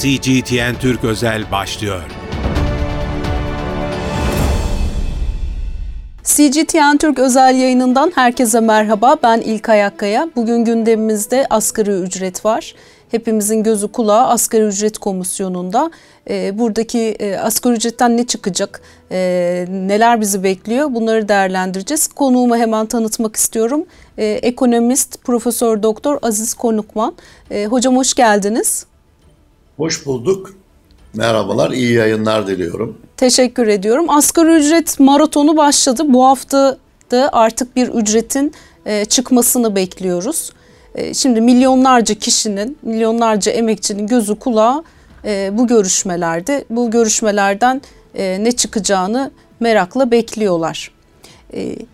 CGTN Türk Özel başlıyor. CGTN Türk özel yayınından herkese merhaba. Ben İlkay Akkaya. Bugün gündemimizde asgari ücret var. Hepimizin gözü kulağı asgari ücret komisyonunda. E, buradaki e, asgari ücretten ne çıkacak, e, neler bizi bekliyor bunları değerlendireceğiz. Konuğumu hemen tanıtmak istiyorum. E, ekonomist Profesör Doktor Aziz Konukman. E, hocam hoş geldiniz. Hoş bulduk. Merhabalar, iyi yayınlar diliyorum. Teşekkür ediyorum. Asgari ücret maratonu başladı. Bu hafta da artık bir ücretin e, çıkmasını bekliyoruz. E, şimdi milyonlarca kişinin, milyonlarca emekçinin gözü kulağı e, bu görüşmelerde. Bu görüşmelerden ne çıkacağını merakla bekliyorlar.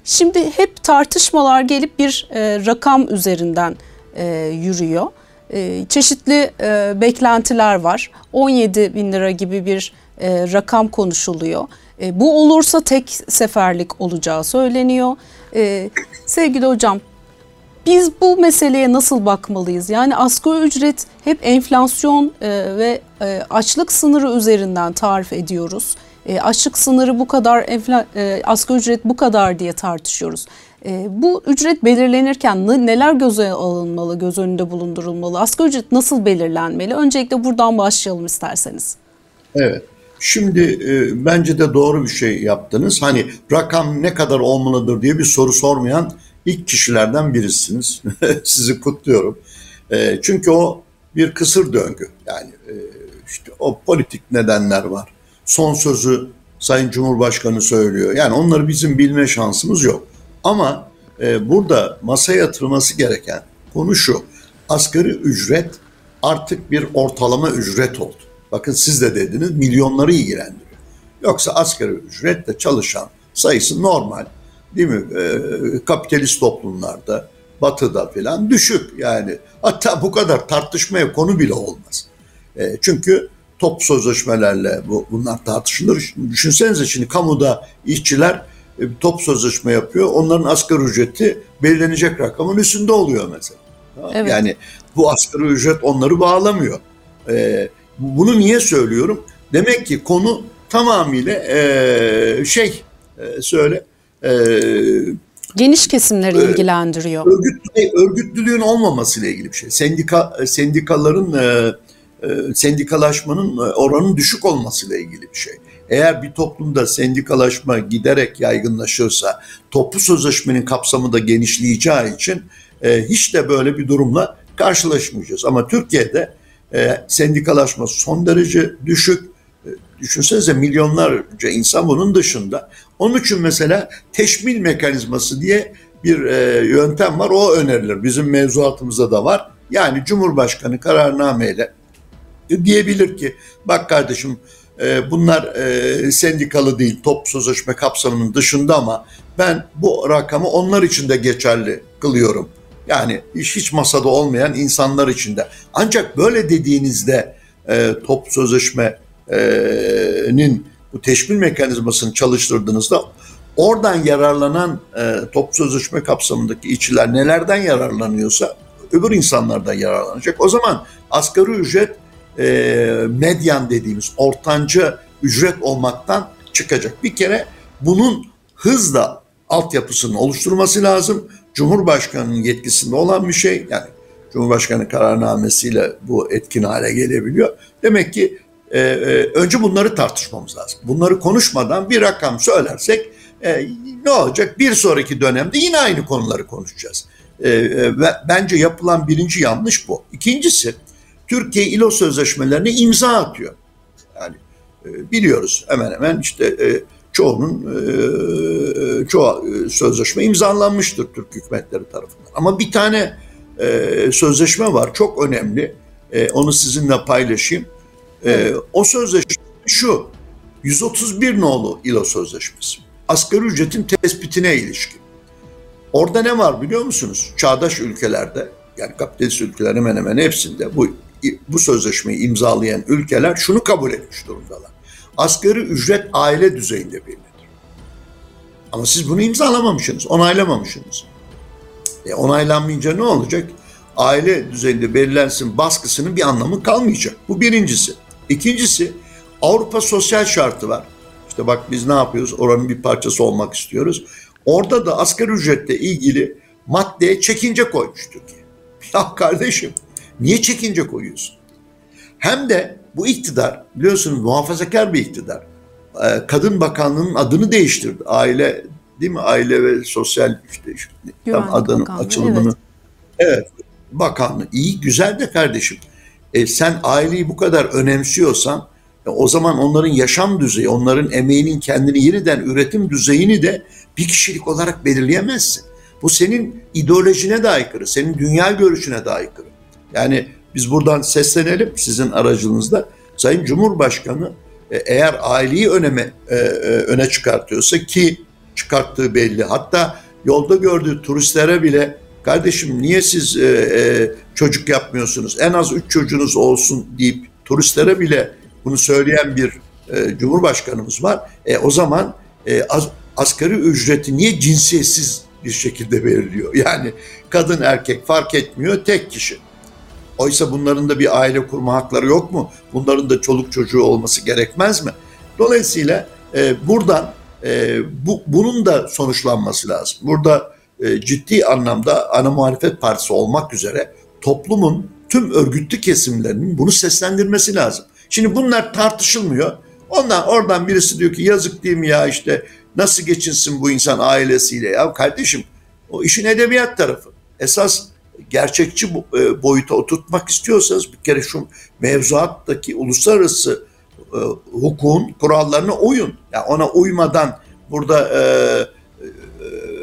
Şimdi hep tartışmalar gelip bir rakam üzerinden yürüyor. Çeşitli beklentiler var. 17 bin lira gibi bir e, rakam konuşuluyor. E, bu olursa tek seferlik olacağı söyleniyor. E, sevgili hocam biz bu meseleye nasıl bakmalıyız? Yani asgari ücret hep enflasyon e, ve e, açlık sınırı üzerinden tarif ediyoruz. E, açlık sınırı bu kadar, enfla, e, asgari ücret bu kadar diye tartışıyoruz. E, bu ücret belirlenirken neler göze alınmalı, göz önünde bulundurulmalı? Asgari ücret nasıl belirlenmeli? Öncelikle buradan başlayalım isterseniz. Evet. Şimdi e, bence de doğru bir şey yaptınız. Hani rakam ne kadar olmalıdır diye bir soru sormayan ilk kişilerden birisiniz. Sizi kutluyorum. E, çünkü o bir kısır döngü. Yani e, işte o politik nedenler var. Son sözü Sayın Cumhurbaşkanı söylüyor. Yani onları bizim bilme şansımız yok. Ama e, burada masaya yatırılması gereken konu şu. Asgari ücret artık bir ortalama ücret oldu. Bakın siz de dediniz milyonları ilgilendiriyor. Yoksa asgari ücretle çalışan sayısı normal değil mi? E, kapitalist toplumlarda, batıda falan düşük yani. Hatta bu kadar tartışmaya konu bile olmaz. E, çünkü top sözleşmelerle bu, bunlar tartışılır. Düşünsenize şimdi kamuda işçiler top sözleşme yapıyor. Onların asgari ücreti belirlenecek rakamın üstünde oluyor mesela. Evet. Yani bu asgari ücret onları bağlamıyor. E, bunu niye söylüyorum? Demek ki konu tamamıyla e, şey e, söyle e, geniş kesimleri e, ilgilendiriyor. Örgüt, örgütlülüğün olmamasıyla ilgili bir şey. Sendika sendikaların e, e, sendikalaşmanın oranın düşük olmasıyla ilgili bir şey. Eğer bir toplumda sendikalaşma giderek yaygınlaşırsa toplu sözleşmenin kapsamı da genişleyeceği için e, hiç de böyle bir durumla karşılaşmayacağız. Ama Türkiye'de e, sendikalaşma son derece düşük. E, düşünsenize milyonlarca insan bunun dışında. Onun için mesela teşmil mekanizması diye bir e, yöntem var. O önerilir. Bizim mevzuatımızda da var. Yani Cumhurbaşkanı kararnameyle diyebilir ki bak kardeşim e, bunlar e, sendikalı değil top sözleşme kapsamının dışında ama ben bu rakamı onlar için de geçerli kılıyorum yani hiç masada olmayan insanlar içinde. Ancak böyle dediğinizde e, top sözleşmenin bu teşmil mekanizmasını çalıştırdığınızda oradan yararlanan e, top sözleşme kapsamındaki işçiler nelerden yararlanıyorsa öbür insanlar da yararlanacak. O zaman asgari ücret e, medyan dediğimiz ortanca ücret olmaktan çıkacak. Bir kere bunun hızla altyapısını oluşturması lazım. Cumhurbaşkanının yetkisinde olan bir şey. Yani Cumhurbaşkanı kararnamesiyle bu etkin hale gelebiliyor. Demek ki e, e, önce bunları tartışmamız lazım. Bunları konuşmadan bir rakam söylersek e, ne olacak? Bir sonraki dönemde yine aynı konuları konuşacağız. E, e, bence yapılan birinci yanlış bu. İkincisi Türkiye İLO sözleşmelerine imza atıyor. Yani e, biliyoruz hemen hemen işte e, çoğunun e, çoğu sözleşme imzalanmıştır Türk hükümetleri tarafından. Ama bir tane e, sözleşme var çok önemli. E, onu sizinle paylaşayım. E, o sözleşme şu 131 nolu İLO Sözleşmesi. Asgari ücretin tespitine ilişkin. Orada ne var biliyor musunuz? Çağdaş ülkelerde yani kapitalist ülkeler hemen hemen hepsinde bu bu sözleşmeyi imzalayan ülkeler şunu kabul etmiş durumdalar asgari ücret aile düzeyinde belirlenir. Ama siz bunu imzalamamışsınız, onaylamamışsınız. E onaylanmayınca ne olacak? aile düzeyinde belirlensin baskısının bir anlamı kalmayacak. Bu birincisi. İkincisi Avrupa sosyal şartı var. İşte bak biz ne yapıyoruz? Oranın bir parçası olmak istiyoruz. Orada da asgari ücretle ilgili maddeye çekince koymuş Türkiye. Ya kardeşim niye çekince koyuyorsun? Hem de bu iktidar biliyorsunuz muhafazakar bir iktidar. Ee, Kadın Bakanlığı'nın adını değiştirdi. Aile değil mi? Aile ve Sosyal işte, işte tam adının Bakanlığı, açılımını. Evet. evet. Bakanlığı. İyi güzel de kardeşim. E, sen aileyi bu kadar önemsiyorsan e, o zaman onların yaşam düzeyi, onların emeğinin kendini yeniden üretim düzeyini de bir kişilik olarak belirleyemezsin. Bu senin ideolojine de aykırı, senin dünya görüşüne de aykırı. Yani biz buradan seslenelim sizin aracınızda. Sayın Cumhurbaşkanı e, eğer aileyi öneme e, öne çıkartıyorsa ki çıkarttığı belli. Hatta yolda gördüğü turistlere bile kardeşim niye siz çocuk yapmıyorsunuz? En az üç çocuğunuz olsun deyip turistlere bile bunu söyleyen bir e, cumhurbaşkanımız var. E, o zaman e, az, asgari ücreti niye cinsiyetsiz bir şekilde veriliyor? Yani kadın erkek fark etmiyor tek kişi. Oysa bunların da bir aile kurma hakları yok mu? Bunların da çoluk çocuğu olması gerekmez mi? Dolayısıyla e, buradan e, bu, bunun da sonuçlanması lazım. Burada e, ciddi anlamda ana muhalefet partisi olmak üzere toplumun tüm örgütlü kesimlerinin bunu seslendirmesi lazım. Şimdi bunlar tartışılmıyor. Ondan oradan birisi diyor ki yazık değil mi ya işte nasıl geçinsin bu insan ailesiyle ya kardeşim o işin edebiyat tarafı. Esas gerçekçi e, boyuta oturtmak istiyorsanız bir kere şu mevzuattaki uluslararası e, hukukun kurallarına uyun. Yani ona uymadan burada e, e,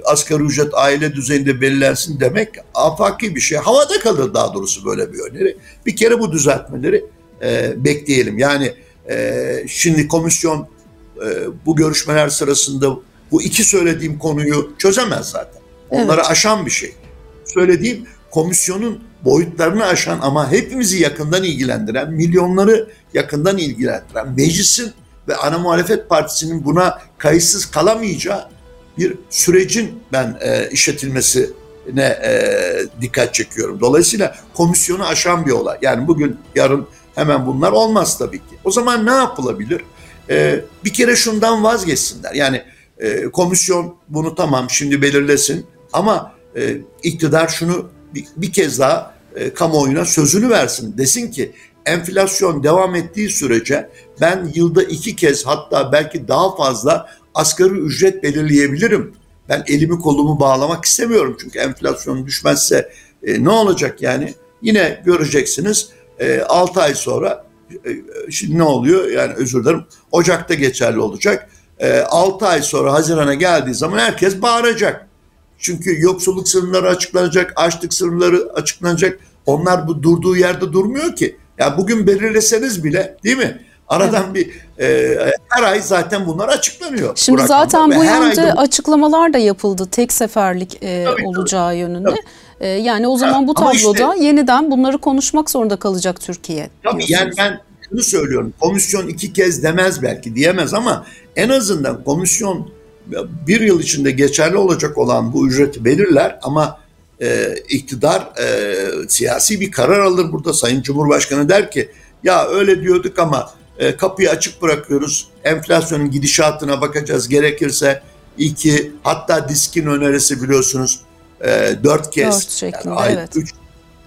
asgari ücret aile düzeyinde belirlensin demek afaki bir şey. Havada kalır daha doğrusu böyle bir öneri. Bir kere bu düzeltmeleri e, bekleyelim. Yani e, şimdi komisyon e, bu görüşmeler sırasında bu iki söylediğim konuyu çözemez zaten. Onları evet. aşan bir şey. Söylediğim komisyonun boyutlarını aşan ama hepimizi yakından ilgilendiren, milyonları yakından ilgilendiren, meclisin ve ana muhalefet partisinin buna kayıtsız kalamayacağı bir sürecin ben e, işletilmesine e, dikkat çekiyorum. Dolayısıyla komisyonu aşan bir olay. Yani bugün, yarın Hemen bunlar olmaz tabii ki. O zaman ne yapılabilir? Ee, bir kere şundan vazgeçsinler. Yani e, komisyon bunu tamam şimdi belirlesin ama e, iktidar şunu bir, bir kez daha e, kamuoyuna sözünü versin. Desin ki enflasyon devam ettiği sürece ben yılda iki kez hatta belki daha fazla asgari ücret belirleyebilirim. Ben elimi kolumu bağlamak istemiyorum çünkü enflasyon düşmezse e, ne olacak yani? Yine göreceksiniz e, 6 ay sonra e, şimdi ne oluyor? Yani özür dilerim. Ocak'ta geçerli olacak. E, 6 ay sonra Haziran'a geldiği zaman herkes bağıracak. Çünkü yoksulluk sınırları açıklanacak, açlık sınırları açıklanacak. Onlar bu durduğu yerde durmuyor ki. Ya bugün belirleseniz bile değil mi? Aradan evet. bir e, her ay zaten bunlar açıklanıyor. Şimdi bu zaten bu yönde bu... açıklamalar da yapıldı tek seferlik e, tabii, olacağı tabii. yönünde. Tabii. E, yani o zaman bu tabloda işte, yeniden bunları konuşmak zorunda kalacak Türkiye. Tabii yani ben şunu söylüyorum. Komisyon iki kez demez belki diyemez ama en azından komisyon bir yıl içinde geçerli olacak olan bu ücreti belirler ama e, iktidar e, siyasi bir karar alır burada. Sayın Cumhurbaşkanı der ki ya öyle diyorduk ama e, kapıyı açık bırakıyoruz. Enflasyonun gidişatına bakacağız gerekirse iki hatta diskin önerisi biliyorsunuz e, dört kez dört şeklinde, yani, evet. üç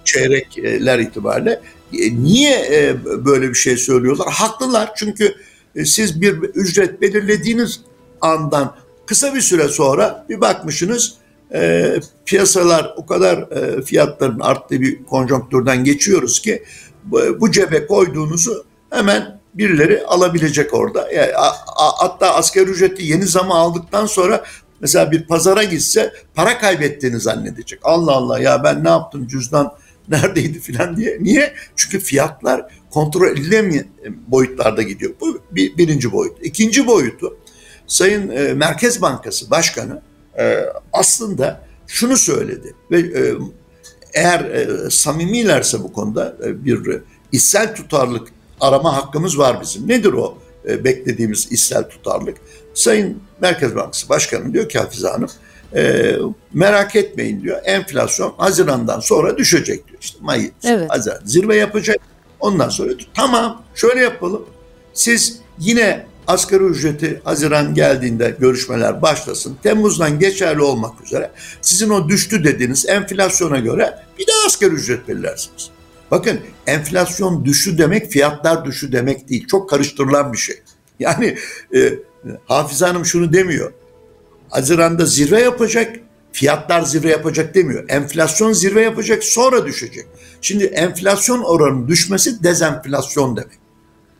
çeyrekler itibariyle e, niye e, böyle bir şey söylüyorlar? Haklılar çünkü e, siz bir ücret belirlediğiniz andan kısa bir süre sonra bir bakmışsınız e, piyasalar o kadar e, fiyatların arttığı bir konjonktürden geçiyoruz ki bu, bu cebe koyduğunuzu hemen birileri alabilecek orada. Yani, a, a, hatta asgari ücreti yeni zamı aldıktan sonra mesela bir pazara gitse para kaybettiğini zannedecek. Allah Allah ya ben ne yaptım cüzdan neredeydi filan diye. Niye? Çünkü fiyatlar kontrol edilemeyen boyutlarda gidiyor. Bu bir, birinci boyut. İkinci boyutu Sayın e, Merkez Bankası Başkanı e, aslında şunu söyledi ve e, eğer e, samimilerse bu konuda e, bir e, içsel tutarlık arama hakkımız var bizim. Nedir o e, beklediğimiz içsel tutarlık? Sayın Merkez Bankası Başkanı diyor ki Hafize Hanım, e, merak etmeyin diyor. Enflasyon Haziran'dan sonra düşecek diyor. İşte Mayıs, evet. Haziran zirve yapacak. Ondan sonra diyor, tamam şöyle yapalım. Siz yine asgari ücreti Haziran geldiğinde görüşmeler başlasın. Temmuz'dan geçerli olmak üzere sizin o düştü dediğiniz enflasyona göre bir daha asgari ücret belirlersiniz. Bakın enflasyon düştü demek fiyatlar düştü demek değil. Çok karıştırılan bir şey. Yani e, Hafize Hanım şunu demiyor. Haziran'da zirve yapacak, fiyatlar zirve yapacak demiyor. Enflasyon zirve yapacak sonra düşecek. Şimdi enflasyon oranının düşmesi dezenflasyon demek.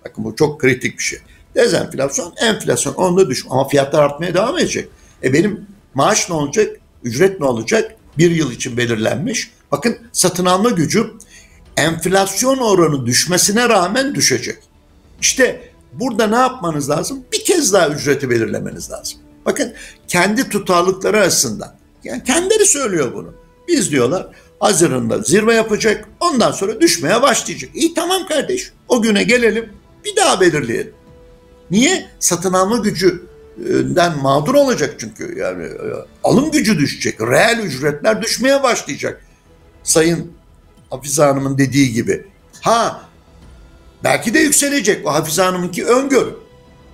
Bakın bu çok kritik bir şey. Dezenflasyon, enflasyon onda düş. Ama fiyatlar artmaya devam edecek. E benim maaş ne olacak? Ücret ne olacak? Bir yıl için belirlenmiş. Bakın satın alma gücü enflasyon oranı düşmesine rağmen düşecek. İşte burada ne yapmanız lazım? Bir kez daha ücreti belirlemeniz lazım. Bakın kendi tutarlılıkları arasında. Yani kendileri söylüyor bunu. Biz diyorlar Haziran'da zirve yapacak ondan sonra düşmeye başlayacak. İyi tamam kardeş o güne gelelim bir daha belirleyelim. Niye? Satın alma gücünden mağdur olacak çünkü. Yani e, alım gücü düşecek. Reel ücretler düşmeye başlayacak. Sayın Hafize Hanım'ın dediği gibi. Ha belki de yükselecek. O Hafize Hanım'ınki öngörü.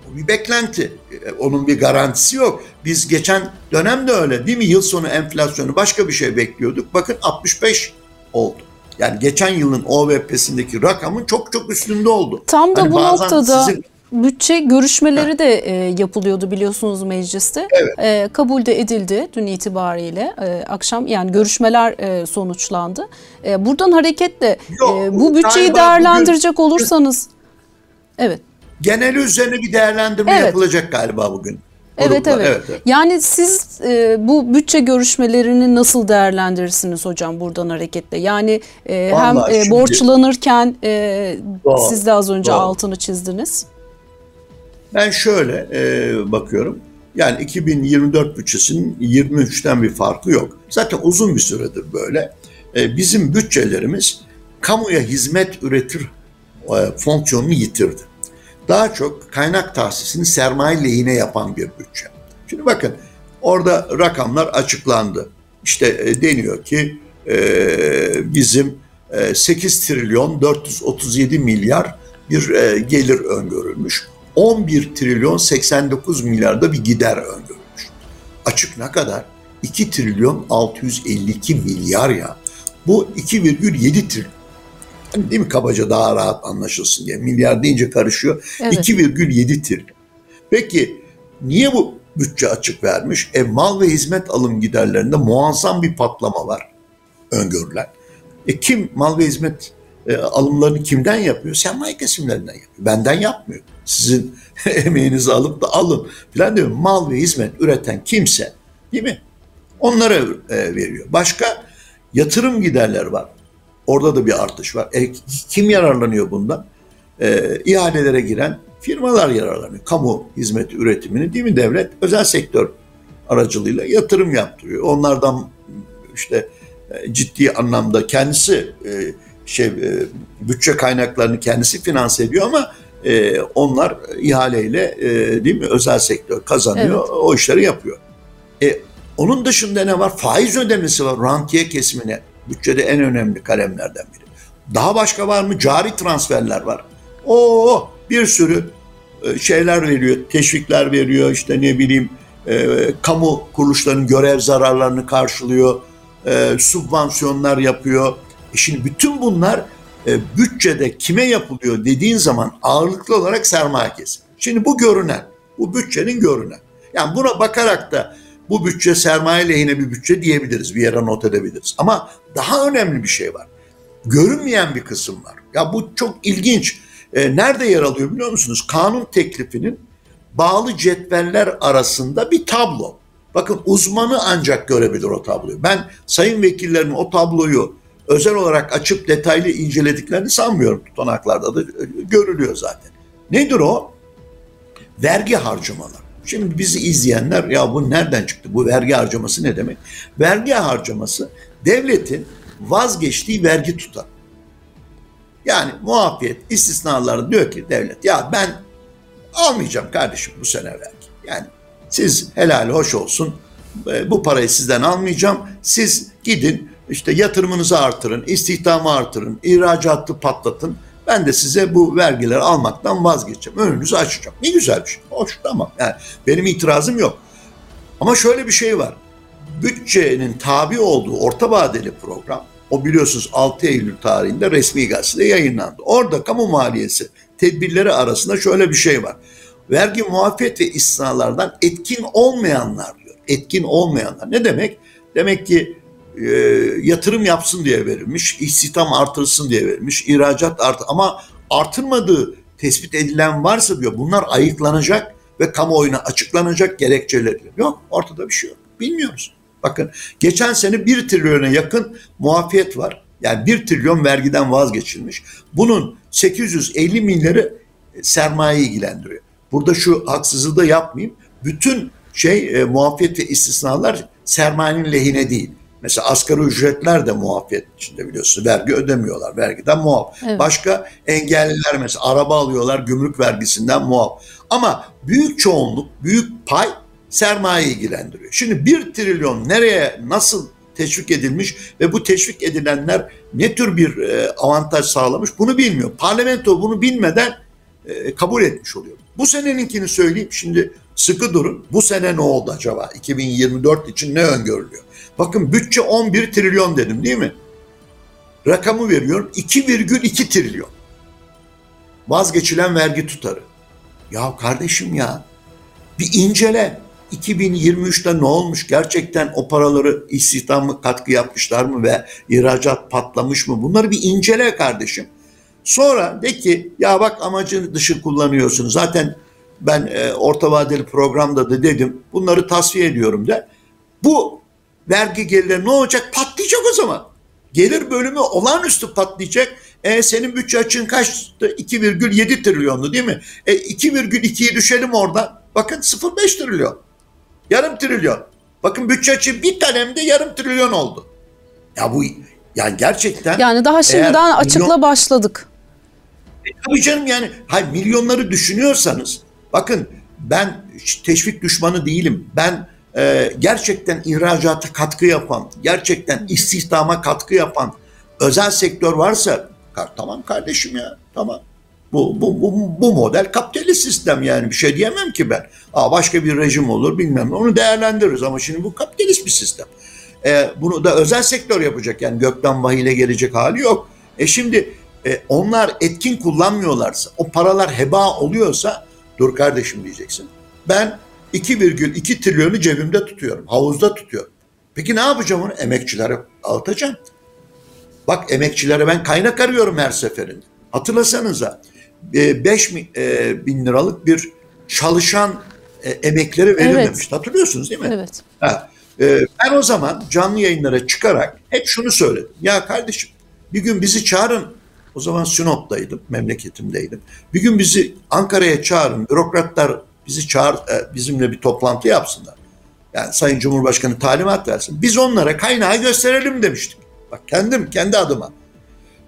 Bu bir beklenti. E, onun bir garantisi yok. Biz geçen dönemde öyle değil mi? Yıl sonu enflasyonu başka bir şey bekliyorduk. Bakın 65 oldu. Yani geçen yılın OVP'sindeki rakamın çok çok üstünde oldu. Tam da hani bu noktada sizin bütçe görüşmeleri de e, yapılıyordu biliyorsunuz mecliste. Evet. E, kabul de edildi dün itibariyle. E, akşam yani görüşmeler e, sonuçlandı. E, buradan hareketle Yok, e, bu bütçeyi değerlendirecek bugün, olursanız evet. Genel üzerine bir değerlendirme evet. yapılacak galiba bugün. Evet, evet evet. evet. Yani siz e, bu bütçe görüşmelerini nasıl değerlendirirsiniz hocam buradan hareketle? Yani e, hem e, borçlanırken e, siz de az önce doğru. altını çizdiniz. Ben şöyle e, bakıyorum. Yani 2024 bütçesinin 23'ten bir farkı yok. Zaten uzun bir süredir böyle. E, bizim bütçelerimiz kamuya hizmet üretir e, fonksiyonunu yitirdi. Daha çok kaynak tahsisini sermaye lehine yapan bir bütçe. Şimdi bakın orada rakamlar açıklandı. İşte e, deniyor ki e, bizim e, 8 trilyon 437 milyar bir e, gelir öngörülmüş. 11 trilyon 89 milyarda bir gider öngörülmüş. Açık ne kadar? 2 trilyon 652 milyar ya. Bu 2,7 trilyon. Hani değil mi kabaca daha rahat anlaşılsın diye. Milyar deyince karışıyor. Evet. 2,7 trilyon. Peki niye bu bütçe açık vermiş? E mal ve hizmet alım giderlerinde muazzam bir patlama var öngörülen. E kim mal ve hizmet e, alımlarını kimden yapıyor? Sermaye kesimlerinden yapıyor. Benden yapmıyor. Sizin emeğinizi alıp da alın filan diyor. Mal ve hizmet üreten kimse değil mi? Onlara e, veriyor. Başka yatırım giderleri var. Orada da bir artış var. E, kim yararlanıyor bundan? E, ihalelere giren firmalar yararlanıyor. Kamu hizmet üretimini değil mi devlet? Özel sektör aracılığıyla yatırım yaptırıyor. Onlardan işte e, ciddi anlamda kendisi e, şey e, bütçe kaynaklarını kendisi finanse ediyor ama e, onlar ihaleyle e, değil mi özel sektör kazanıyor evet. o işleri yapıyor. E, onun dışında ne var? Faiz ödemesi var rantiye kesimine. Bütçede en önemli kalemlerden biri. Daha başka var mı? Cari transferler var. O bir sürü e, şeyler veriyor, teşvikler veriyor, işte ne bileyim e, kamu kuruluşlarının görev zararlarını karşılıyor, e, subvansiyonlar yapıyor, e şimdi bütün bunlar e, bütçede kime yapılıyor dediğin zaman ağırlıklı olarak sermaye kesimi. Şimdi bu görünen, bu bütçenin görünen. Yani buna bakarak da bu bütçe sermaye lehine bir bütçe diyebiliriz, bir yere not edebiliriz. Ama daha önemli bir şey var. Görünmeyen bir kısım var. Ya bu çok ilginç. E, nerede yer alıyor biliyor musunuz? Kanun teklifinin bağlı cetveller arasında bir tablo. Bakın uzmanı ancak görebilir o tabloyu. Ben sayın vekillerin o tabloyu özel olarak açıp detaylı incelediklerini sanmıyorum tutanaklarda da görülüyor zaten. Nedir o? Vergi harcamaları. Şimdi bizi izleyenler ya bu nereden çıktı? Bu vergi harcaması ne demek? Vergi harcaması devletin vazgeçtiği vergi tutar. Yani muafiyet istisnaları diyor ki devlet ya ben almayacağım kardeşim bu sene vergi. Yani siz helal hoş olsun e, bu parayı sizden almayacağım. Siz gidin işte yatırımınızı artırın, istihdamı artırın, ihracatı patlatın. Ben de size bu vergileri almaktan vazgeçeceğim. Önünüzü açacağım. Ne güzel bir şey. Hoş tamam. Yani benim itirazım yok. Ama şöyle bir şey var. Bütçenin tabi olduğu orta vadeli program o biliyorsunuz 6 Eylül tarihinde resmi gazetede yayınlandı. Orada kamu maliyesi tedbirleri arasında şöyle bir şey var. Vergi muafiyet ve istisnalardan etkin olmayanlar diyor. Etkin olmayanlar. Ne demek? Demek ki e, yatırım yapsın diye verilmiş, istihdam artırsın diye verilmiş, ihracat art ama artırmadığı tespit edilen varsa diyor bunlar ayıklanacak ve kamuoyuna açıklanacak gerekçeleri. Yok ortada bir şey yok. Bilmiyoruz. Bakın geçen sene 1 trilyona yakın muafiyet var. Yani 1 trilyon vergiden vazgeçilmiş. Bunun 850 milyarı sermaye ilgilendiriyor. Burada şu haksızlığı da yapmayayım. Bütün şey e, muafiyet ve istisnalar sermayenin lehine değil. Mesela asgari ücretler de muafiyet içinde biliyorsunuz. Vergi ödemiyorlar. Vergiden muaf. Evet. Başka engelliler mesela araba alıyorlar gümrük vergisinden muaf. Ama büyük çoğunluk, büyük pay sermaye ilgilendiriyor. Şimdi bir trilyon nereye nasıl teşvik edilmiş ve bu teşvik edilenler ne tür bir e, avantaj sağlamış bunu bilmiyor. Parlamento bunu bilmeden e, kabul etmiş oluyor. Bu seneninkini söyleyeyim şimdi sıkı durun. Bu sene ne oldu acaba? 2024 için ne öngörülüyor? Bakın bütçe 11 trilyon dedim değil mi? Rakamı veriyorum 2,2 trilyon. Vazgeçilen vergi tutarı. Ya kardeşim ya bir incele. 2023'te ne olmuş? Gerçekten o paraları istihdamı katkı yapmışlar mı ve ihracat patlamış mı? Bunları bir incele kardeşim. Sonra de ki ya bak amacı dışı kullanıyorsun. Zaten ben e, orta vadeli programda da dedim bunları tasfiye ediyorum de. Bu vergi gelirleri ne olacak? Patlayacak o zaman. Gelir bölümü olağanüstü patlayacak. E, senin bütçe açığın kaçtı? 2,7 trilyonlu değil mi? E, 2,2'yi düşelim oradan. Bakın 0,5 trilyon. Yarım trilyon. Bakın bütçe açığı bir tanemde yarım trilyon oldu. Ya bu yani gerçekten yani daha şimdiden açıkla milyon, başladık. E, tabii canım yani hayır, milyonları düşünüyorsanız bakın ben teşvik düşmanı değilim. Ben e, gerçekten ihracata katkı yapan, gerçekten istihdama katkı yapan özel sektör varsa tamam kardeşim ya tamam. Bu, bu, bu, bu model kapitalist sistem yani bir şey diyemem ki ben. Aa, başka bir rejim olur bilmem onu değerlendiririz ama şimdi bu kapitalist bir sistem. E, bunu da özel sektör yapacak yani gökten vahiyle gelecek hali yok. E şimdi e, onlar etkin kullanmıyorlarsa o paralar heba oluyorsa dur kardeşim diyeceksin. Ben 2,2 trilyonu cebimde tutuyorum havuzda tutuyorum. Peki ne yapacağım onu? Emekçilere dağıtacağım. Bak emekçilere ben kaynak arıyorum her seferinde. Hatırlasanıza 5 e, e, bin liralık bir çalışan e, emekleri verilmemiş. Evet. Hatırlıyorsunuz değil mi? Evet. Ha, ben o zaman canlı yayınlara çıkarak hep şunu söyledim. Ya kardeşim bir gün bizi çağırın. O zaman Sinop'taydım, memleketimdeydim. Bir gün bizi Ankara'ya çağırın. Bürokratlar bizi çağır, bizimle bir toplantı yapsınlar. Yani Sayın Cumhurbaşkanı talimat versin. Biz onlara kaynağı gösterelim demiştik. Bak kendim, kendi adıma.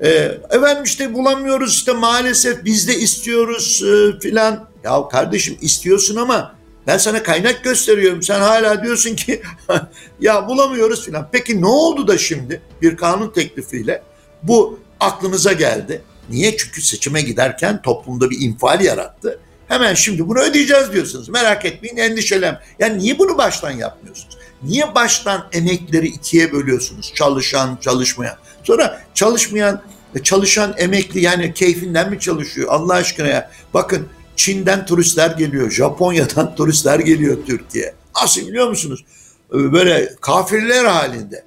E, efendim işte bulamıyoruz işte maalesef biz de istiyoruz e, filan. Ya kardeşim istiyorsun ama ben sana kaynak gösteriyorum. Sen hala diyorsun ki ya bulamıyoruz filan. Peki ne oldu da şimdi bir kanun teklifiyle bu aklınıza geldi? Niye? Çünkü seçime giderken toplumda bir infial yarattı. Hemen şimdi bunu ödeyeceğiz diyorsunuz. Merak etmeyin endişelem. Yani niye bunu baştan yapmıyorsunuz? Niye baştan emekleri ikiye bölüyorsunuz? Çalışan, çalışmayan. Sonra çalışmayan, çalışan emekli yani keyfinden mi çalışıyor Allah aşkına ya? Bakın Çin'den turistler geliyor, Japonya'dan turistler geliyor Türkiye. Nasıl biliyor musunuz? Böyle kafirler halinde.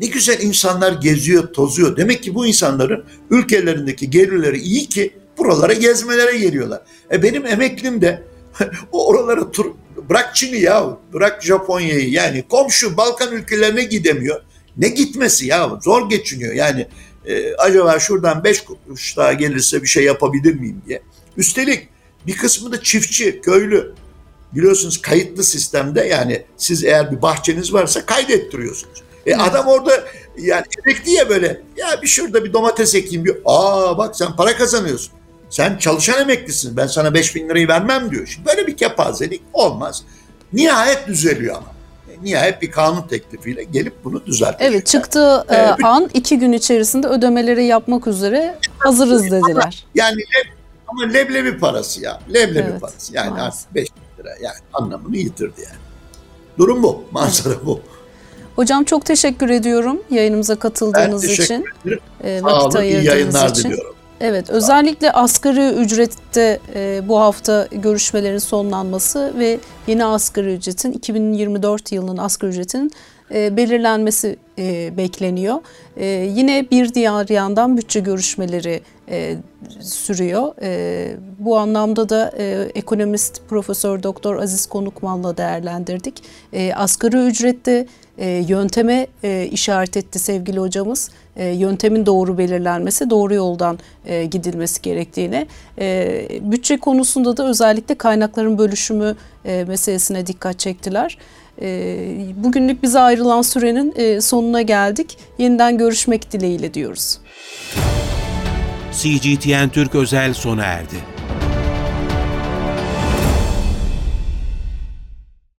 Ne güzel insanlar geziyor, tozuyor. Demek ki bu insanların ülkelerindeki gelirleri iyi ki buralara gezmelere geliyorlar. E benim emeklim de o oralara tur, bırak Çin'i ya, bırak Japonya'yı yani komşu Balkan ülkelerine gidemiyor. Ne gitmesi ya zor geçiniyor yani e, acaba şuradan beş kuruş daha gelirse bir şey yapabilir miyim diye. Üstelik bir kısmı da çiftçi, köylü. Biliyorsunuz kayıtlı sistemde yani siz eğer bir bahçeniz varsa kaydettiriyorsunuz. E adam orada yani emekli ya böyle ya bir şurada bir domates ekeyim diyor. Aa bak sen para kazanıyorsun. Sen çalışan emeklisin ben sana 5 bin lirayı vermem diyor. Şimdi böyle bir kepazelik olmaz. Nihayet düzeliyor ama. nihayet bir kanun teklifiyle gelip bunu düzeltecekler. Evet çıktığı e, Evet. an iki gün içerisinde ödemeleri yapmak üzere hazırız dediler. Yani ama leblebi parası ya. Leblebi Evet, parası. Yani maalesef. artık 5 lira yani anlamını yitirdi yani. Durum bu. Manzara bu. Hocam çok teşekkür ediyorum yayınımıza Ben katıldığınız teşekkür için. ederim. e, Sağ vakit olun. İyi ayırdığınız yayınlar için. diliyorum. Evet, özellikle asgari ücrette e, bu hafta görüşmelerin sonlanması ve yeni asgari ücretin 2024 yılının asgari ücretinin e, belirlenmesi e, bekleniyor. E, yine bir diğer yandan bütçe görüşmeleri e, sürüyor. E, bu anlamda da e, ekonomist Profesör Doktor Aziz Konukman'la değerlendirdik. E, asgari ücrette e, yönteme e, işaret etti sevgili hocamız. E, yöntemin doğru belirlenmesi, doğru yoldan e, gidilmesi gerektiğine. E, bütçe konusunda da özellikle kaynakların bölüşümü e, meselesine dikkat çektiler. E, bugünlük bize ayrılan sürenin e, sonuna geldik. Yeniden görüşmek dileğiyle diyoruz. CGTN Türk özel sona erdi.